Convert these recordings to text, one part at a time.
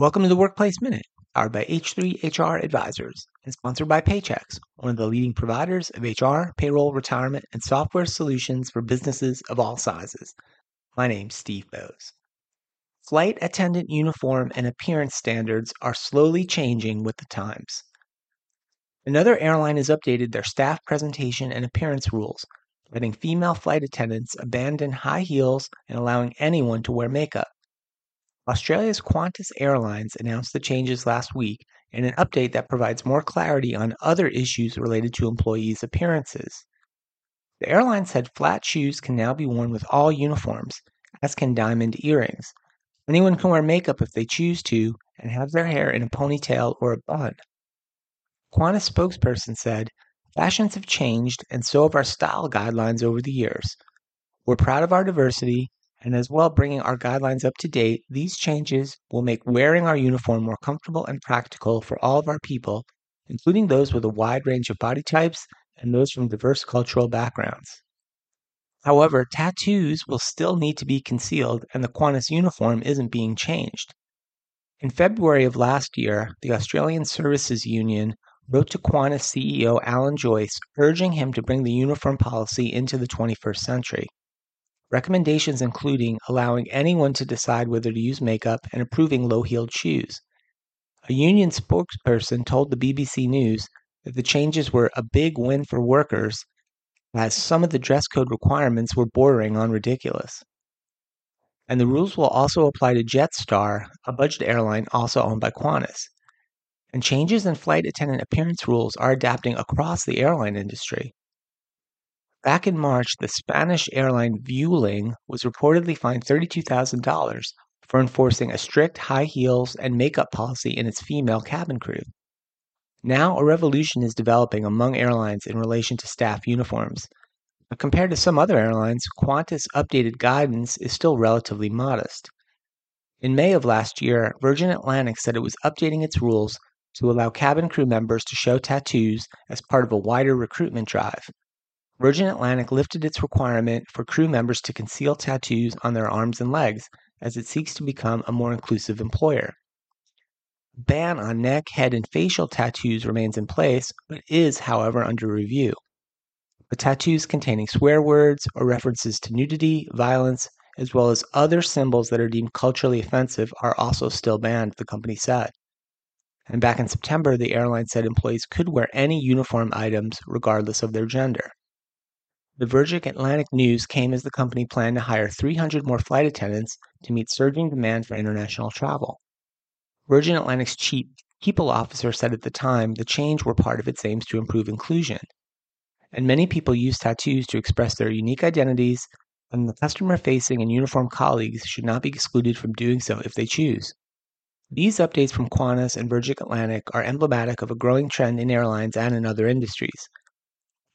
Welcome to the Workplace Minute, powered by H3 HR Advisors and sponsored by Paychex, one of the leading providers of HR, payroll, retirement, and software solutions for businesses of all sizes. My name's Steve Boese. Flight attendant uniform and appearance standards are slowly changing with the times. Another airline has updated their staff presentation and appearance rules, letting female flight attendants abandon high heels and allowing anyone to wear makeup. Australia's Qantas Airlines announced the changes last week in an update that provides more clarity on other issues related to employees' appearances. The airline said flat shoes can now be worn with all uniforms, as can diamond earrings. Anyone can wear makeup if they choose to and have their hair in a ponytail or a bun. Qantas spokesperson said, Fashions have changed and so have our style guidelines over the years. We're proud of our diversity and as well bringing our guidelines up to date, these changes will make wearing our uniform more comfortable and practical for all of our people, including those with a wide range of body types and those from diverse cultural backgrounds. However, tattoos will still need to be concealed, and the Qantas uniform isn't being changed. In February of last year, the Australian Services Union wrote to Qantas CEO Alan Joyce urging him to bring the uniform policy into the 21st century. Recommendations including allowing anyone to decide whether to use makeup and approving low heeled shoes. A union spokesperson told the BBC News that the changes were a big win for workers, as some of the dress code requirements were bordering on ridiculous. And the rules will also apply to Jetstar, a budget airline also owned by Qantas. And changes in flight attendant appearance rules are adapting across the airline industry. Back in March, the Spanish airline Vueling was reportedly fined $32,000 for enforcing a strict high heels and makeup policy in its female cabin crew. Now, a revolution is developing among airlines in relation to staff uniforms. But compared to some other airlines, Qantas' updated guidance is still relatively modest. In May of last year, Virgin Atlantic said it was updating its rules to allow cabin crew members to show tattoos as part of a wider recruitment drive. Virgin Atlantic lifted its requirement for crew members to conceal tattoos on their arms and legs as it seeks to become a more inclusive employer. Ban on neck, head, and facial tattoos remains in place, but is, however, under review. But tattoos containing swear words or references to nudity, violence, as well as other symbols that are deemed culturally offensive are also still banned, the company said. And back in September, the airline said employees could wear any uniform items regardless of their gender. The Virgin Atlantic news came as the company planned to hire 300 more flight attendants to meet surging demand for international travel. Virgin Atlantic's chief people officer said at the time the change were part of its aims to improve inclusion. And many people use tattoos to express their unique identities, and the customer facing and uniformed colleagues should not be excluded from doing so if they choose. These updates from Qantas and Virgin Atlantic are emblematic of a growing trend in airlines and in other industries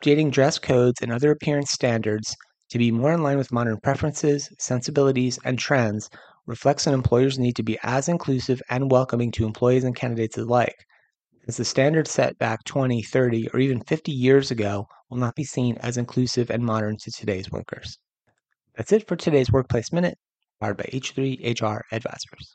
updating dress codes and other appearance standards to be more in line with modern preferences, sensibilities, and trends reflects an employer's need to be as inclusive and welcoming to employees and candidates alike, as the standards set back 20, 30, or even 50 years ago will not be seen as inclusive and modern to today's workers. That's it for today's Workplace Minute, powered by H3 HR Advisors.